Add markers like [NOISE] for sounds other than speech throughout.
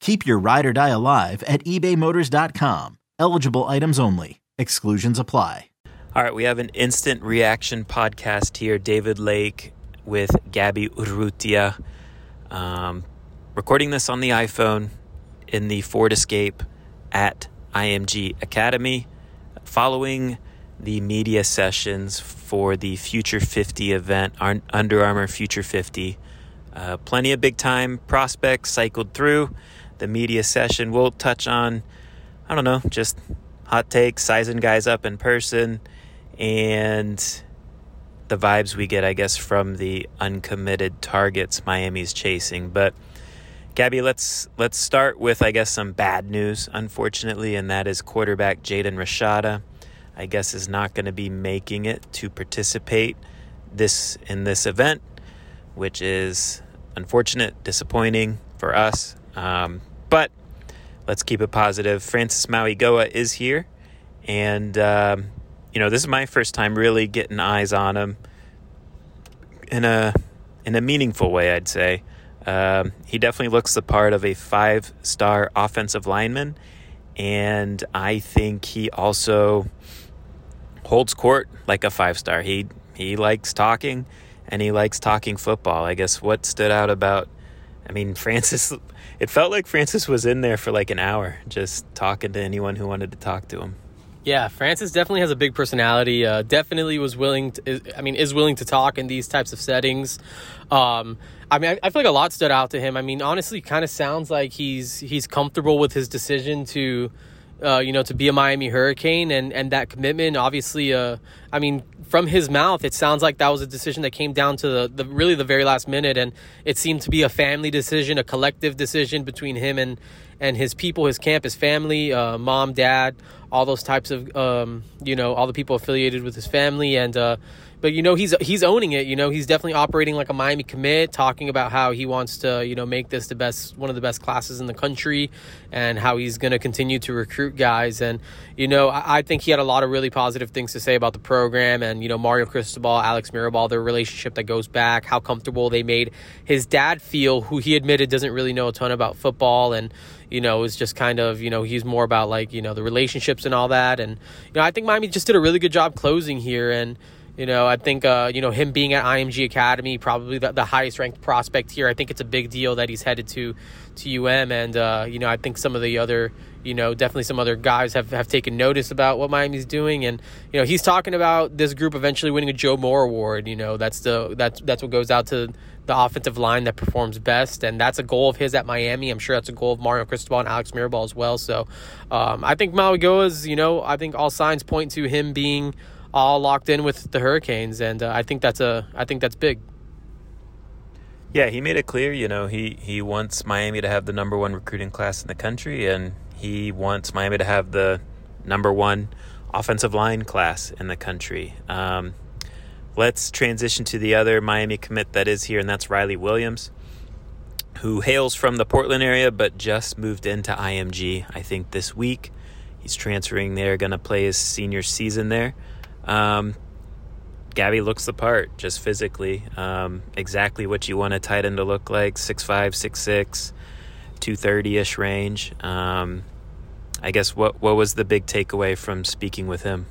Keep your ride or die alive at ebaymotors.com. Eligible items only. Exclusions apply. All right, we have an instant reaction podcast here. David Lake with Gabby Urrutia. Um, recording this on the iPhone in the Ford Escape at IMG Academy. Following the media sessions for the Future 50 event, Under Armour Future 50. Uh, plenty of big time prospects cycled through the media session. We'll touch on, I don't know, just hot takes, sizing guys up in person, and the vibes we get, I guess, from the uncommitted targets Miami's chasing. But Gabby, let's let's start with I guess some bad news, unfortunately, and that is quarterback Jaden Rashada. I guess is not going to be making it to participate this in this event, which is unfortunate, disappointing for us. Um, but let's keep it positive. Francis Mauigoa is here, and um, you know this is my first time really getting eyes on him in a in a meaningful way. I'd say um, he definitely looks the part of a five star offensive lineman, and I think he also holds court like a five star. He he likes talking, and he likes talking football. I guess what stood out about I mean, [LAUGHS] Francis, it felt like Francis was in there for like an hour just talking to anyone who wanted to talk to him. Yeah, Francis definitely has a big personality. Uh, definitely was willing to, I mean, is willing to talk in these types of settings. Um, I mean, I, I, feel like a lot stood out to him. I mean, honestly, kind of sounds like he's he's comfortable with his decision to uh, you know, to be a Miami Hurricane and, and that commitment. Obviously, uh, I mean, from his mouth, it sounds like that was a decision that came down to the, the really the very last minute, and it seemed to be a family decision, a collective decision between him and and his people, his camp, his family, uh, mom, dad, all those types of, um, you know, all the people affiliated with his family, and uh, but you know he's he's owning it. You know he's definitely operating like a Miami commit, talking about how he wants to you know make this the best one of the best classes in the country, and how he's going to continue to recruit guys. And you know I, I, think he had a lot of really positive things to say about the program and you know Mario Cristobal, Alex Mirabal, their relationship that goes back, how comfortable they made his dad feel, who he admitted doesn't really know a ton about football and you know, is just kind of, you know, he's more about like, you know, the relationships and all that. And, you know, I think Miami just did a really good job closing here. And, you know, I think uh, you know him being at IMG Academy, probably the, the, highest ranked prospect here. I think it's a big deal that he's headed to to UM, and uh, you know, I think some of the other, you know, definitely some other guys have, have taken notice about what Miami's doing, and you know, he's talking about this group eventually winning a Joe Moore Award. You know, that's the that's that's what goes out to the offensive line that performs best, and that's a goal of his at Miami. I'm sure that's a goal of Mario Cristobal and Alex Mirabal as well. So, um, I think Mauigoa is, you know, I think all signs point to him being all locked in with the Hurricanes, and uh, I think that's a I think that's big. Yeah, he made it clear. You know, he he wants Miami to have the number one recruiting class in the country, and he wants Miami to have the number one offensive line class in the country. Um, let's transition to the other Miami commit that is here, and that's Riley Williams, who hails from the Portland area but just moved into IMG. I think this week he's transferring there, going to play his senior season there. Um, Gabby looks the part just physically. Um, exactly what you want a tight end to look like 6'5, 6'6, 230 ish range. Um, I guess what, what was the big takeaway from speaking with him?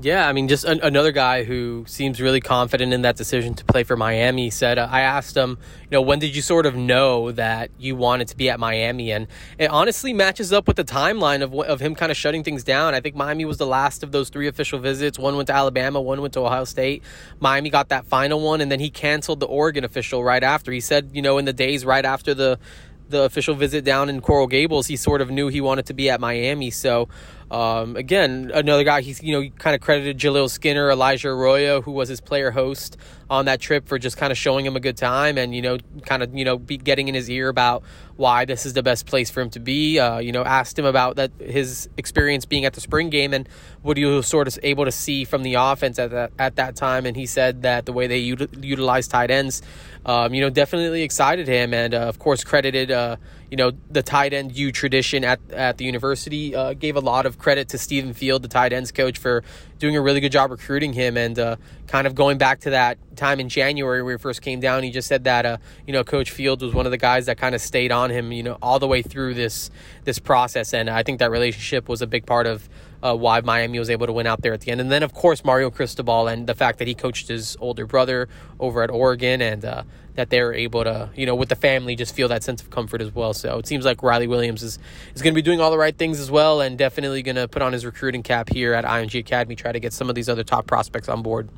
Yeah, I mean, just an, another guy who seems really confident in that decision to play for Miami said, uh, I asked him, you know, when did you sort of know that you wanted to be at Miami? And it honestly matches up with the timeline of, of him kind of shutting things down. I think Miami was the last of those three official visits. One went to Alabama, one went to Ohio State. Miami got that final one, and then he canceled the Oregon official right after. He said, you know, in the days right after the the official visit down in Coral Gables, he sort of knew he wanted to be at Miami. So um, again, another guy he's you know kind of credited Jaleel Skinner, Elijah Arroyo, who was his player host on that trip for just kind of showing him a good time and you know kind of you know be getting in his ear about why this is the best place for him to be. Uh, you know, asked him about that his experience being at the spring game and what he was sort of able to see from the offense at that at that time, and he said that the way they util- utilize tight ends, um, you know, definitely excited him, and uh, of course credited. Uh, you know the tight end U tradition at at the university. Uh, gave a lot of credit to Stephen Field, the tight ends coach, for doing a really good job recruiting him and uh, kind of going back to that time in January where he first came down. He just said that uh, you know Coach Field was one of the guys that kind of stayed on him, you know, all the way through this this process, and I think that relationship was a big part of uh, why Miami was able to win out there at the end. And then, of course, Mario Cristobal and the fact that he coached his older brother over at Oregon and uh, that they were able to, you know, with the family, just feel that sense of comfort as well. So it seems like Riley Williams is, is going to be doing all the right things as well and definitely going to put on his recruiting cap here at IMG Academy, try to get some of these other top prospects on board.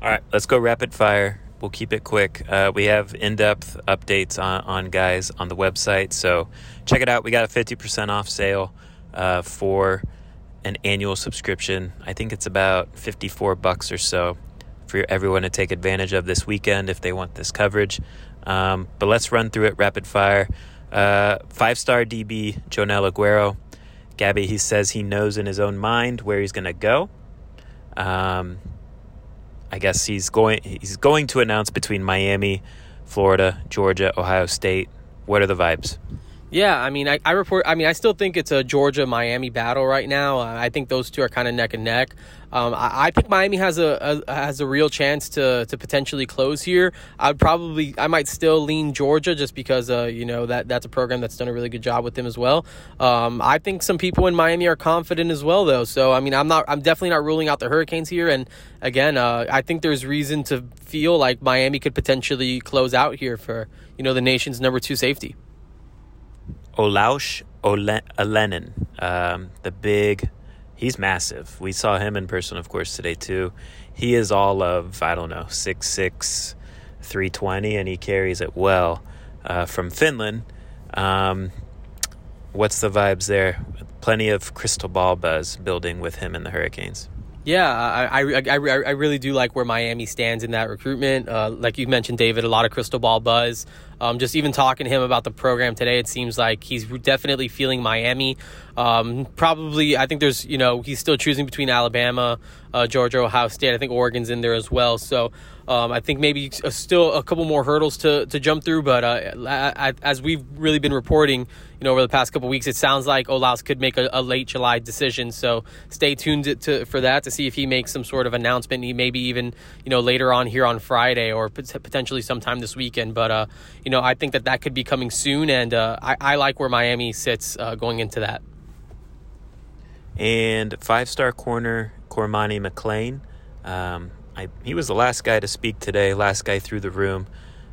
All right, let's go rapid fire. We'll keep it quick. Uh, we have in depth updates on, on guys on the website. So check it out. We got a 50% off sale uh, for an annual subscription. I think it's about 54 bucks or so for everyone to take advantage of this weekend if they want this coverage. Um, but let's run through it rapid fire. Uh, Five star DB Joenel Aguero. Gabby, he says he knows in his own mind where he's going to go. Um, I guess he's going. He's going to announce between Miami, Florida, Georgia, Ohio State. What are the vibes? Yeah, I mean, I, I report. I mean, I still think it's a Georgia Miami battle right now. Uh, I think those two are kind of neck and neck. Um, I, I, think Miami has a, a, has a real chance to to potentially close here. I'd probably I might still lean Georgia just because uh, you know that that's a program that's done a really good job with them as well. Um, I think some people in Miami are confident as well though. So I mean, I'm not I'm definitely not ruling out the Hurricanes here. And again, uh, I think there's reason to feel like Miami could potentially close out here for you know the nation's number two safety. Olaus Alinen, um, the big, he's massive. We saw him in person, of course, today too. He is all of, I don't know, 6'6, 320, and he carries it well uh, from Finland. Um, what's the vibes there? Plenty of crystal ball buzz building with him and the Hurricanes. Yeah, I, I, I, I, really do like where Miami stands in that recruitment. Uh, like you mentioned, David, a lot of crystal ball buzz. Um, just even talking to him about the program today, it seems like he's definitely feeling Miami. Um, probably, I think there's, you know, he's still choosing between Alabama, uh, Georgia, Ohio State. I think Oregon's in there as well. So um, I think maybe still a couple more hurdles to, to jump through. But uh, as we've really been reporting, you know, over the past couple weeks, it sounds like Olaus could make a, a, late July decision. So stay tuned to, for that to see if he makes some sort of announcement. He maybe even, you know, later on here on Friday or potentially sometime this weekend. But, uh, you know, I think that that could be coming soon. And uh, I, I, like where Miami sits uh, going into that. And five star corner, Cormani McClain. Um, I, he was the last guy to speak today, last guy through the room.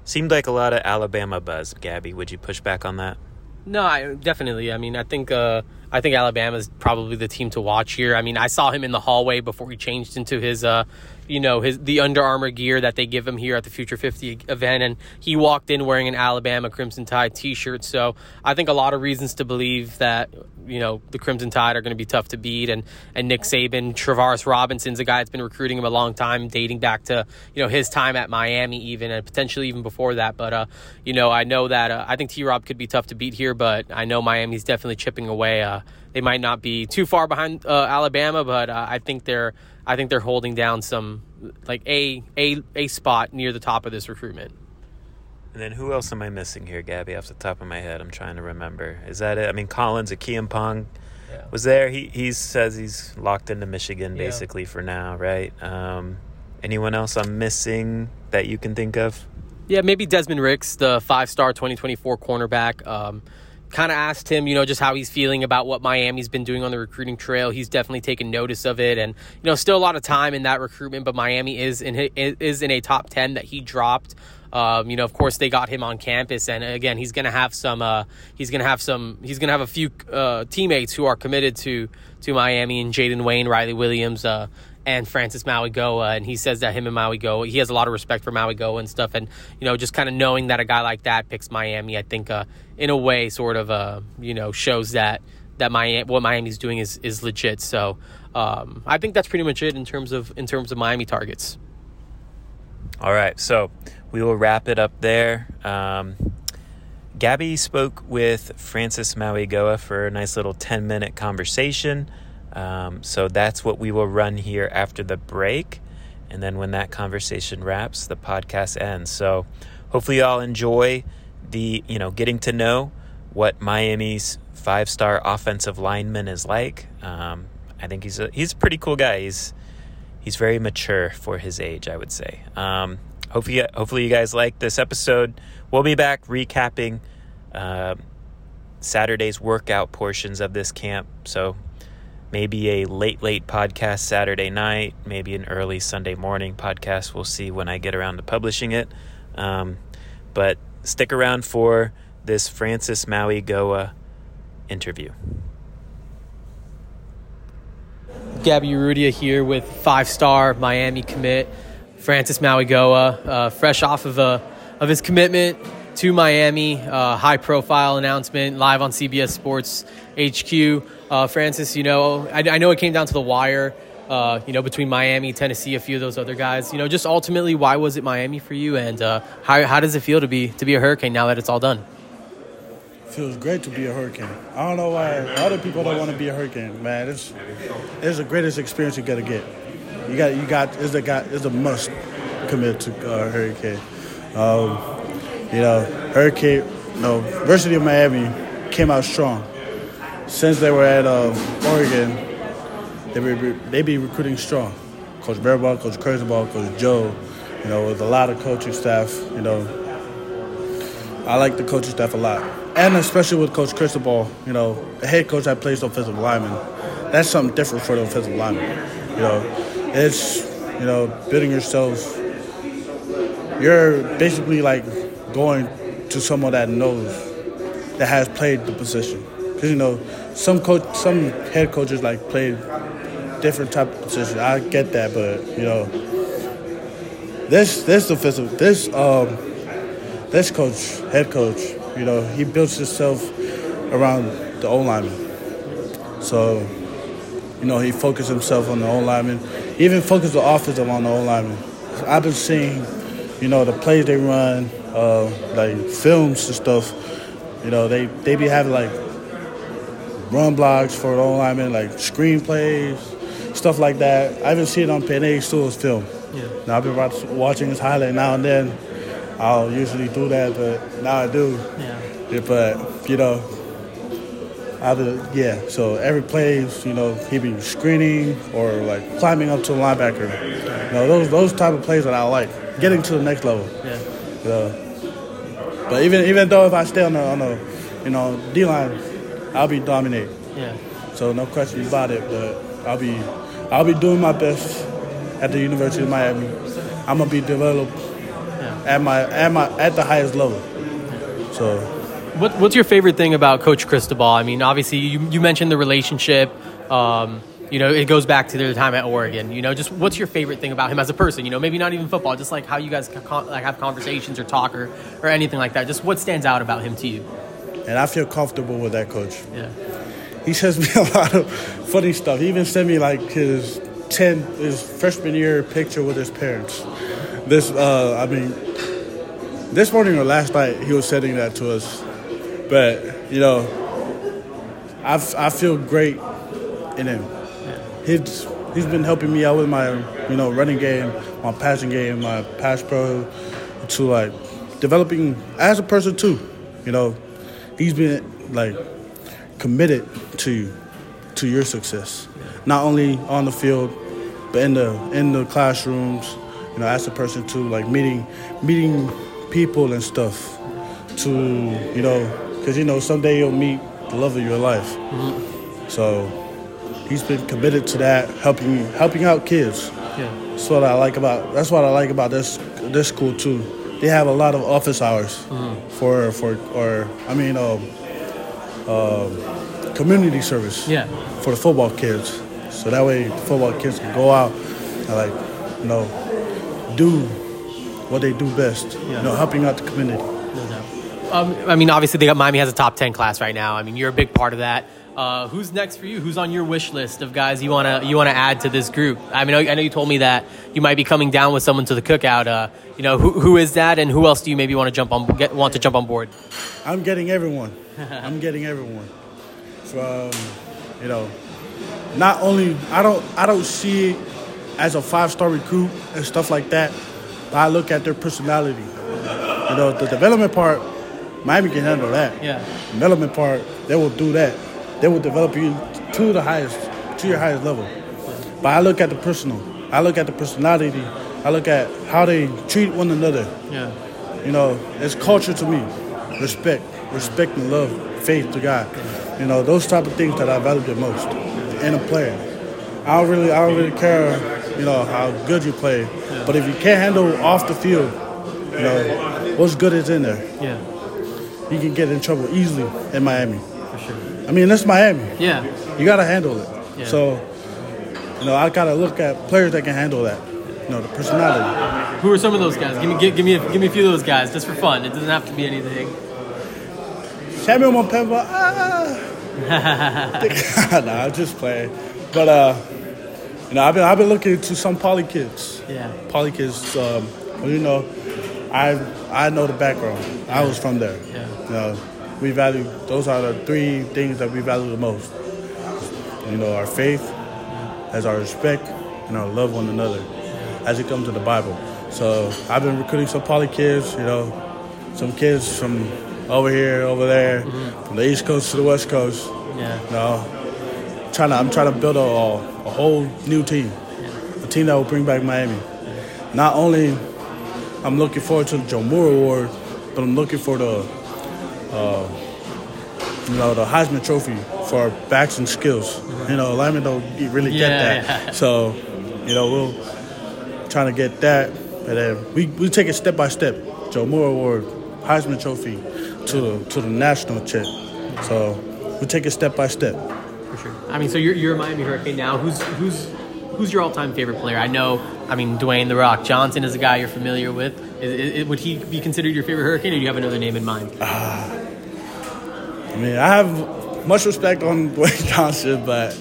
Seemed like a lot of Alabama buzz, Gabby. Would you push back on that? No, I, definitely. I mean, I think uh, I think Alabama's probably the team to watch here. I mean, I saw him in the hallway before he changed into his uh, you know his the Under Armour gear that they give him here at the Future 50 event, and he walked in wearing an Alabama Crimson Tide T-shirt. So I think a lot of reasons to believe that you know the Crimson Tide are going to be tough to beat, and and Nick Saban, Travaris Robinson's a guy that's been recruiting him a long time, dating back to you know his time at Miami, even and potentially even before that. But uh, you know I know that uh, I think T. Rob could be tough to beat here, but I know Miami's definitely chipping away. Uh, they might not be too far behind uh, Alabama, but uh, I think they're I think they're holding down some like a a a spot near the top of this recruitment. And then who else am I missing here, Gabby? Off the top of my head, I'm trying to remember. Is that it? I mean, Collins, Acheampong, Yeah. was there. He he says he's locked into Michigan Yeah. basically for now, right? Um, anyone else I'm missing that you can think of? Yeah, maybe Desmond Ricks, the five star 2024 cornerback. Um, kind of asked him, you know, just how he's feeling about what Miami's been doing on the recruiting trail. He's definitely taken notice of it, and you know, still a lot of time in that recruitment. But Miami is in is in a top ten that he dropped. Um, you know, of course, they got him on campus, and again, he's gonna have some. Uh, he's gonna have some. He's gonna have a few uh, teammates who are committed to to Miami, and Jaden Wayne, Riley Williams, uh, and Francis Mauigoa. And he says that him and Mauigoa, he has a lot of respect for Mauigoa and stuff. And, you know, just kind of knowing that a guy like that picks Miami, I think, uh, in a way, sort of, uh, you know, shows that that Miami, what Miami's doing is, is legit. So um, I think that's pretty much it in terms of in terms of Miami targets. All right, so we will wrap it up there. Um, Gabby spoke with Francis Mauigoa for a nice little 10 minute conversation. Um, so that's what we will run here after the break. And then when that conversation wraps, the podcast ends. So hopefully y'all enjoy the, you know, getting to know what Miami's five star offensive lineman is like. Um, I think he's a, he's a pretty cool guy. He's, he's very mature for his age, I would say. Um, hopefully, hopefully you guys like this episode. We'll be back recapping uh, Saturday's workout portions of this camp. So maybe a late, late podcast Saturday night, maybe an early Sunday morning podcast. We'll see when I get around to publishing it. Um, but stick around for this Francis Mauigoa interview. Gabby Urrutia here with five star Miami commit Francis Mauigoa, uh, fresh off of a of his commitment to Miami, uh, high profile announcement live on CBS Sports HQ. Uh, Francis, you know, I, I know it came down to the wire. Uh, you know, between Miami, Tennessee, a few of those other guys. You know, just ultimately, why was it Miami for you, and uh, how how does it feel to be to be a Hurricane now that it's all done? feels great to be a hurricane. I don't know why other people don't want to be a hurricane, man. It's it's the greatest experience you gotta get. You got you got is a got is a must commit to hurricane. Um, you know, hurricane. No, University of Miami came out strong. Since they were at uh, Oregon, they be they be recruiting strong. Coach Mirabal, Coach Cristobal, Coach Joe. You know, with a lot of coaching staff. You know, I like the coaching staff a lot, and especially with Coach Cristobal, you know, the head coach that plays offensive lineman. That's something different for the offensive lineman. You know, it's you know building yourself. You're basically like going to someone that knows that has played the position. Because you know, some coach, some head coaches like play different type of position. I get that, but you know, this this offensive this um this coach, head coach, you know, he builds himself around the O lineman. So, you know, he focused himself on the O lineman. He even focused the offensive on the O lineman. I've been seeing, you know, the plays they run, uh, like films and stuff. You know, they, they be having like run blocks for the lineman, like screenplays, stuff like that. I haven't seen it on Penei Sewell's film. Yeah. Now I've been watch, watching his highlight now and then. I'll usually do that, but now I do. Yeah. Yeah, but you know, I yeah. So every play, you know, he be screening or like climbing up to the linebacker. You know, those those type of plays that I like, getting to the next level. Yeah. You know. But even even though if I stay on the on the you know D line, I'll be dominating. Yeah. So no question about it. But I'll be I'll be doing my best at the University of Miami. I'm gonna be developed at my at my at the highest level. So What, what's your favorite thing about Coach Cristobal? I mean, obviously, you, you mentioned the relationship. Um, you know, it goes back to their time at Oregon. You know, just what's your favorite thing about him as a person? You know, maybe not even football, just like how you guys con- like have conversations or talk or, or anything like that. Just what stands out about him to you? And I feel comfortable with that coach. Yeah. He sends [LAUGHS] me a lot of funny stuff. He even sent me like his ten his freshman year picture with his parents. This uh, I mean, this morning or last night he was sending that to us. But you know, I I feel great in him. He's he's been helping me out with my you know running game, my passing game, my pass pro, to like developing as a person too. You know, he's been like committed to to your success. Not only on the field, but in the in the classrooms. You know, as a person too, like meeting meeting people and stuff. To you know, because you know someday you'll meet the love of your life. Mm-hmm. So he's been committed to that, helping helping out kids. Yeah. That's what I like about. That's what I like about this this school too. They have a lot of office hours for for or I mean, um, um, community service Yeah. for the football kids. So that way, the football kids can go out and like, you know, do what they do best. Yeah. You know, helping out the community. Um, I mean, obviously, they got Miami has a top ten class right now. I mean, you're a big part of that. Uh, who's next for you? Who's on your wish list of guys you wanna you wanna add to this group? I mean, I know you told me that you might be coming down with someone to the cookout. Uh, you know, who, who is that, and who else do you maybe want to jump on get, want to jump on board? I'm getting everyone. I'm getting everyone. From you know, not only I don't I don't see it as a five star recruit and stuff like that, but I look at their personality. You know, the development part, Miami can handle that. Yeah. Development part, they will do that. They will develop you to the highest, to your highest level. But I look at the personal. I look at the personality. I look at how they treat one another. Yeah. You know, it's culture to me. Respect, respect and love, faith to God. You know, those type of things that I value the most in a player. I don't really, I don't really care. You know how good you play, Yeah. but if you can't handle off the field, you know what's good is in there. Yeah. You can get in trouble easily in Miami. For sure. I mean, that's Miami. Yeah. You gotta handle it. Yeah. So, you know, I gotta look at players that can handle that. You know, the personality. Who are some of those guys? Give me give, give me a, give me a few of those guys just for fun. It doesn't have to be anything. Samuel M'Pemba, ah. [LAUGHS] nah, I'm just playing. But uh, you know, I've been I've been looking to some poly kids. Yeah. Poly kids, um, you know, I I know the background. I was from there. Yeah. You know, we value those are the three things that we value the most. You know, our faith, as our respect, and our love one another, as it comes to the Bible. So I've been recruiting some poly kids. You know, some kids from over here, over there, mm-hmm. from the East Coast to the West Coast. Yeah. You know, trying to I'm trying to build a, a whole new team, a team that will bring back Miami. Not only I'm looking forward to the Joe Moore Award, but I'm looking for the uh, you know the Heisman Trophy for our backs and skills. You know, linemen don't really get Yeah, that, yeah. [LAUGHS] so you know we'll trying to get that, and then we we take it step by step. Joe Moore Award, Heisman Trophy, to the to the national check. So we take it step by step. For sure. I mean, so you're you're a Miami Hurricane now. Who's who's who's your all-time favorite player? I know. I mean, Dwayne the Rock Johnson is a guy you're familiar with. Is, is, would he be considered your favorite Hurricane, or do you have another name in mind? Uh, I mean, I have much respect on [LAUGHS] Dwayne Johnson, but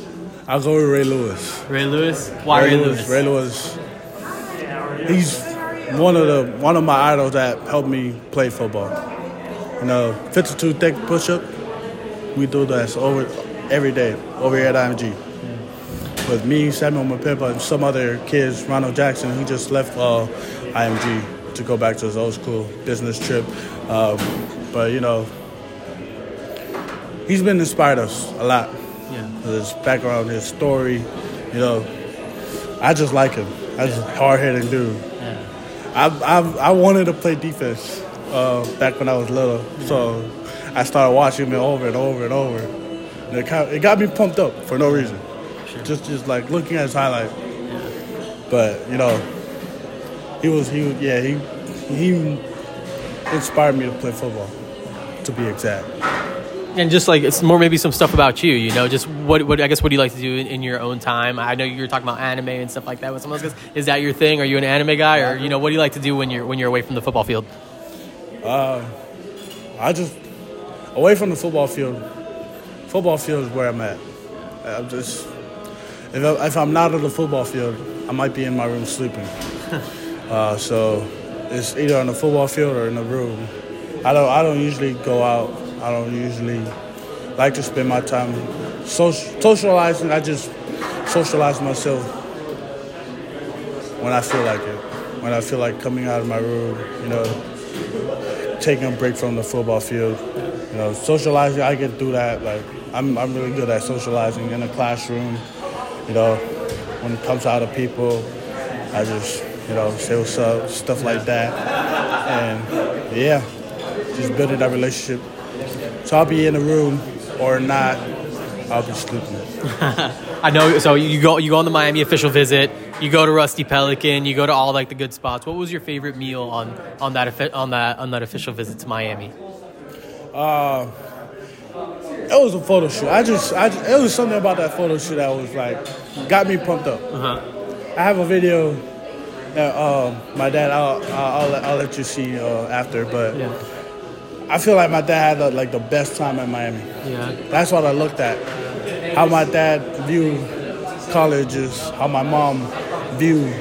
I'll go with Ray Lewis. Ray Lewis. Why Ray, Lewis? Ray Lewis. He's one of the one of my idols that helped me play football. You know, 52 thick push-up. We do that over every day over here at IMG. With me, Samuel M'Pemba, and some other kids, Ronald Jackson, he just left uh, IMG to go back to his old school business trip. Um, but you know, he's been inspired us a lot Yeah. his background, his story. You know, I just like him. I just hard hitting dude. I, I I wanted to play defense uh, back when I was little, so I started watching him over and over and over. And it, kind it got me pumped up for no reason. Just just like looking at his highlight. But you know, he was he was, yeah he he inspired me to play football. To be exact. And just like it's more maybe some stuff about you, you know, just what what I guess what do you like to do in, in your own time? I know you were talking about anime and stuff like that with some of those guys. Is that your thing? Are you an anime guy, or you know, what do you like to do when you're when you're away from the football field? Uh, I just away from the football field. Football field is where I'm at. I'm just if, I, if I'm not on the football field, I might be in my room sleeping. [LAUGHS] uh, so it's either on the football field or in the room. I don't I don't usually go out. I don't usually like to spend my time social, socializing. I just socialize myself when I feel like it. When I feel like coming out of my room, you know, taking a break from the football field. You know, socializing, I get through that. Like, I'm, I'm really good at socializing in the classroom. You know, when it comes out of people, I just, you know, say what's up, stuff like that. And yeah, just building that relationship. So I'll be in the room or not, I'll be sleeping. [LAUGHS] I know. So you go you go on the Miami official visit. You go to Rusty Pelican. You go to all like the good spots. What was your favorite meal on on that on that on that official visit to Miami? Uh, it was a photo shoot. I just, I just, it was something about that photo shoot that was like, got me pumped up. Uh-huh. I have a video that um, my dad, I'll, I'll, let, I'll let you see uh, after, but Yeah. I feel like my dad had like the best time at Miami. Yeah. That's what I looked at. How my dad viewed colleges, how my mom viewed,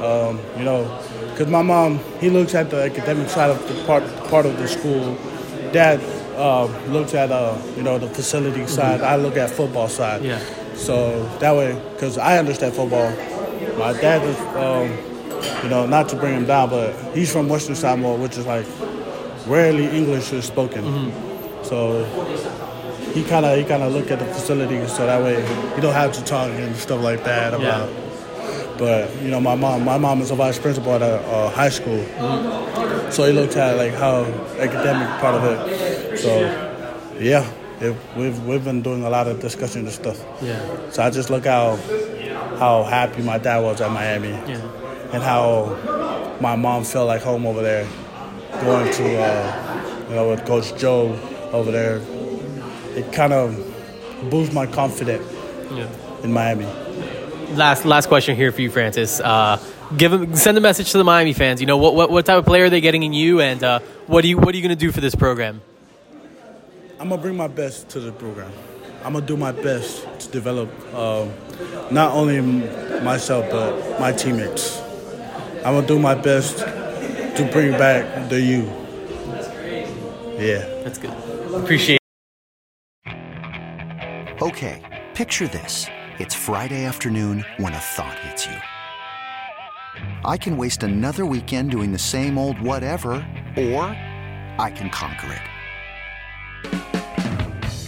um, you know, because my mom, he looks at the academic side of the part, part of the school. Dad uh, looks at, uh, you know, the facility side. I look at football side. Yeah. So that way, because I understand football. My dad is, um, you know, not to bring him down, but he's from Western Samoa, which is like rarely English is spoken. So he kind of he kind of look at the facility, so that way you don't have to talk and stuff like that about. But you know, my mom, my mom is a vice principal at a, uh high school, so he looked at like how academic part of it. So yeah, it, we've we've been doing a lot of discussion and stuff. Yeah. So I just look how how happy my dad was at Miami, Yeah. and how my mom felt like home over there, going to uh, you know with Coach Joe over there. It kind of boosts my confidence Yeah. in Miami. Last last question here for you, Francis. Uh, give them, send a message to the Miami fans. You know what what, what type of player are they getting in you, and uh, what do you what are you going to do for this program? I'm gonna bring my best to the program. I'm gonna do my best to develop um, not only myself but my teammates. I'm gonna do my best to bring back the you. Yeah. That's good. Appreciate. it. Okay, picture this. It's Friday afternoon when a thought hits you. I can waste another weekend doing the same old whatever, or I can conquer it.